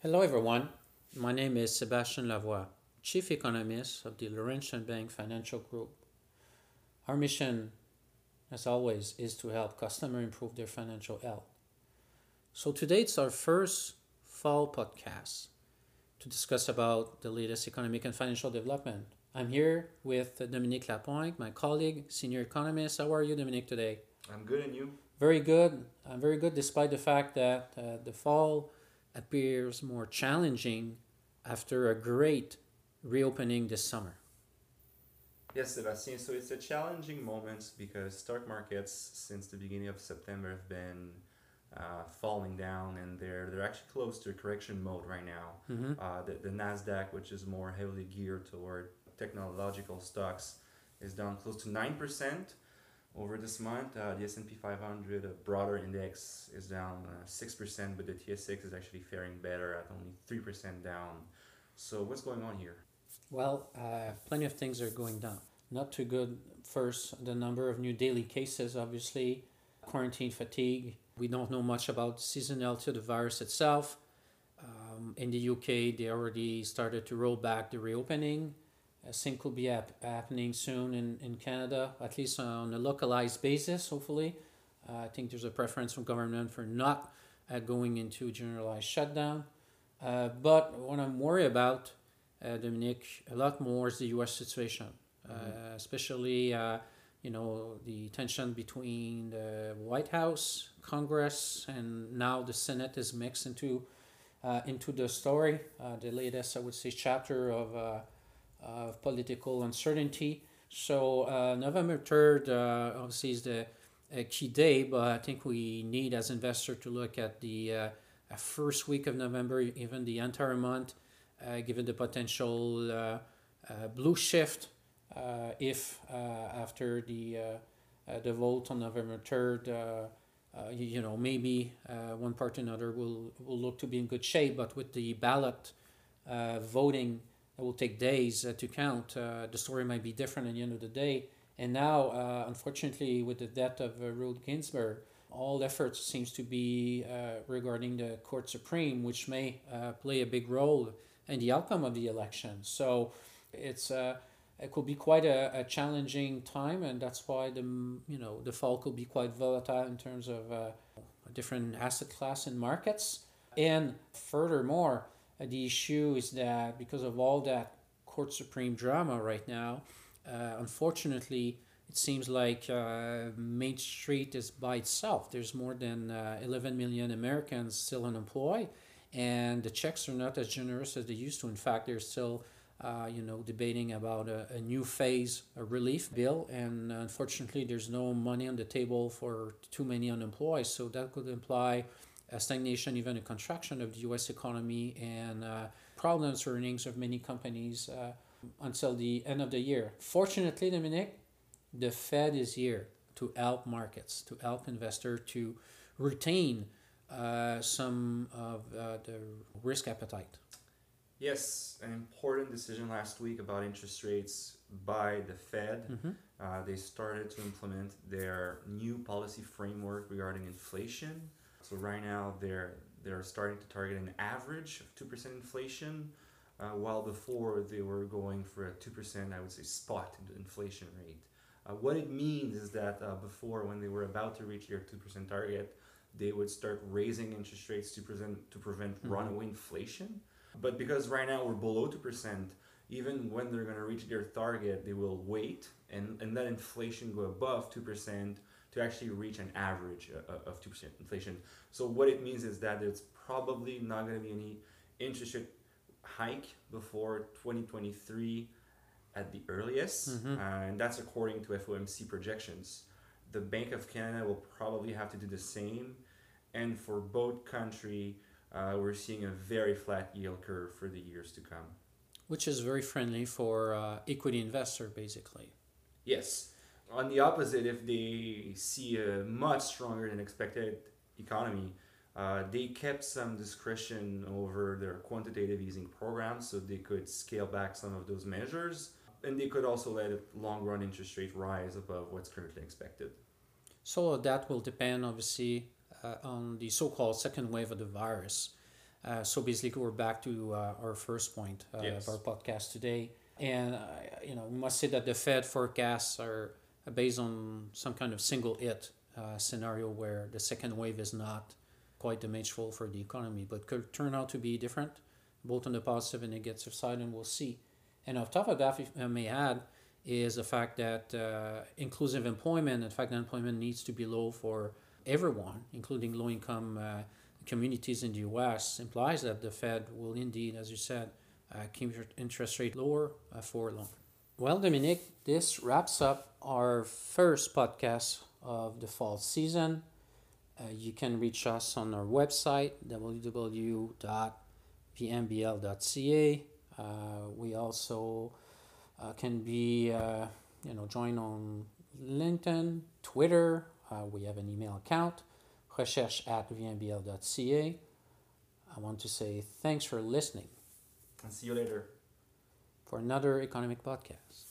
Hello, everyone. My name is Sebastien Lavoie, Chief Economist of the Laurentian Bank Financial Group. Our mission, as always, is to help customers improve their financial health. So today it's our first fall podcast to discuss about the latest economic and financial development. I'm here with Dominique Lapointe, my colleague, senior economist. How are you, Dominique, today? I'm good, and you? Very good. I'm very good, despite the fact that uh, the fall appears more challenging after a great reopening this summer. Yes, Sebastian. So it's a challenging moment because stock markets since the beginning of September have been uh, falling down, and they're they're actually close to a correction mode right now. Mm-hmm. Uh, the the Nasdaq, which is more heavily geared toward technological stocks, is down close to nine percent over this month. Uh, the S&P 500, a broader index, is down uh, six percent, but the TSX is actually faring better at only three percent down. So what's going on here? Well, uh, plenty of things are going down. Not too good. First, the number of new daily cases, obviously, quarantine fatigue. We don't know much about seasonality of the virus itself. Um, in the UK, they already started to roll back the reopening. I think will be hap- happening soon in, in Canada, at least on a localized basis, hopefully. Uh, I think there's a preference from government for not uh, going into a generalized shutdown. Uh, but what I'm worried about, uh, Dominique, a lot more is the U.S. situation, uh, especially uh, you know the tension between the White House, Congress, and now the Senate is mixed into uh, into the story. Uh, the latest, I would say, chapter of uh, of political uncertainty. So uh, November third, uh, obviously, is the key day, but I think we need as investors to look at the uh, first week of November, even the entire month, given the potential blue shift if after the the vote on November third, uh, uh, you, you know maybe uh, one part or another will will look to be in good shape, but with the ballot uh, voting it will take days uh, to count. Uh, the story might be different at the end of the day. And now, uh, unfortunately, with the death of uh, Ruth Ginsburg, all efforts seems to be uh, regarding the Court Supreme, which may uh, play a big role in the outcome of the election. So it's it could be quite a, a challenging time, and that's why the you know the fall could be quite volatile in terms of different asset class and markets. And furthermore, the issue is that because of all that Court Supreme drama right now, uh, unfortunately, it seems like uh, Main Street is by itself. There's more than uh, 11 million Americans still unemployed, and the checks are not as generous as they used to. In fact, they're still, uh, you know, debating about a, a new phase, a relief bill, and unfortunately, there's no money on the table for too many unemployed. So that could imply a stagnation, even a contraction of the U.S. economy, and uh, problems for earnings of many companies uh, until the end of the year. Fortunately, Dominique, the Fed is here to help markets, to help investors to retain uh, some of uh, the risk appetite. Yes, an important decision last week about interest rates by the Fed. Mhm. Uh, they started to implement their new policy framework regarding inflation. So right now they're they're starting to target an average of two percent inflation, uh, while before they were going for a two percent, I would say, spot inflation rate. Uh, what it means is that uh, before, when they were about to reach their two percent target, they would start raising interest rates to present to prevent Mhm. runaway inflation. But because right now we're below two percent, even when they're going to reach their target, they will wait and, and let inflation go above 2% to actually reach an average uh, uh, of 2% inflation. So, what it means is that it's probably not going to be any interest rate hike before 2023 at the earliest, Mhm. and that's according to FOMC projections. The Bank of Canada will probably have to do the same, and for both country, uh, we're seeing a very flat yield curve for the years to come. which is very friendly for uh, equity investor, basically. Yes. On the opposite, if they see a much stronger than expected economy, uh, they kept some discretion over their quantitative easing program so they could scale back some of those measures. And they could also let a long run interest rate rise above what's currently expected. So that will depend, obviously, uh, on the so-called second wave of the virus. Uh, so basically, we're back to uh, our first point uh, Yes. of our podcast today, and uh, you know we must say that the Fed forecasts are based on some kind of single hit uh, scenario where the second wave is not quite dimensional for the economy, but could turn out to be different, both on the positive and negative side, and we'll see. And on top of that, if I may add, is the fact that uh, inclusive employment, in fact, unemployment needs to be low for everyone, including low income uh, communities in the US, implies that the Fed will indeed, as you said, uh, keep interest rate lower uh, for longer. Well, Dominique, this wraps up our first podcast of the fall season. Uh, you can reach us on our website, www.vmbl.ca. Uh, we also uh, can be, uh, you know, joined on LinkedIn, Twitter. Uh, we have an email account, recherche at vmbl.ca. I want to say thanks for listening And see you later. For another economic podcast.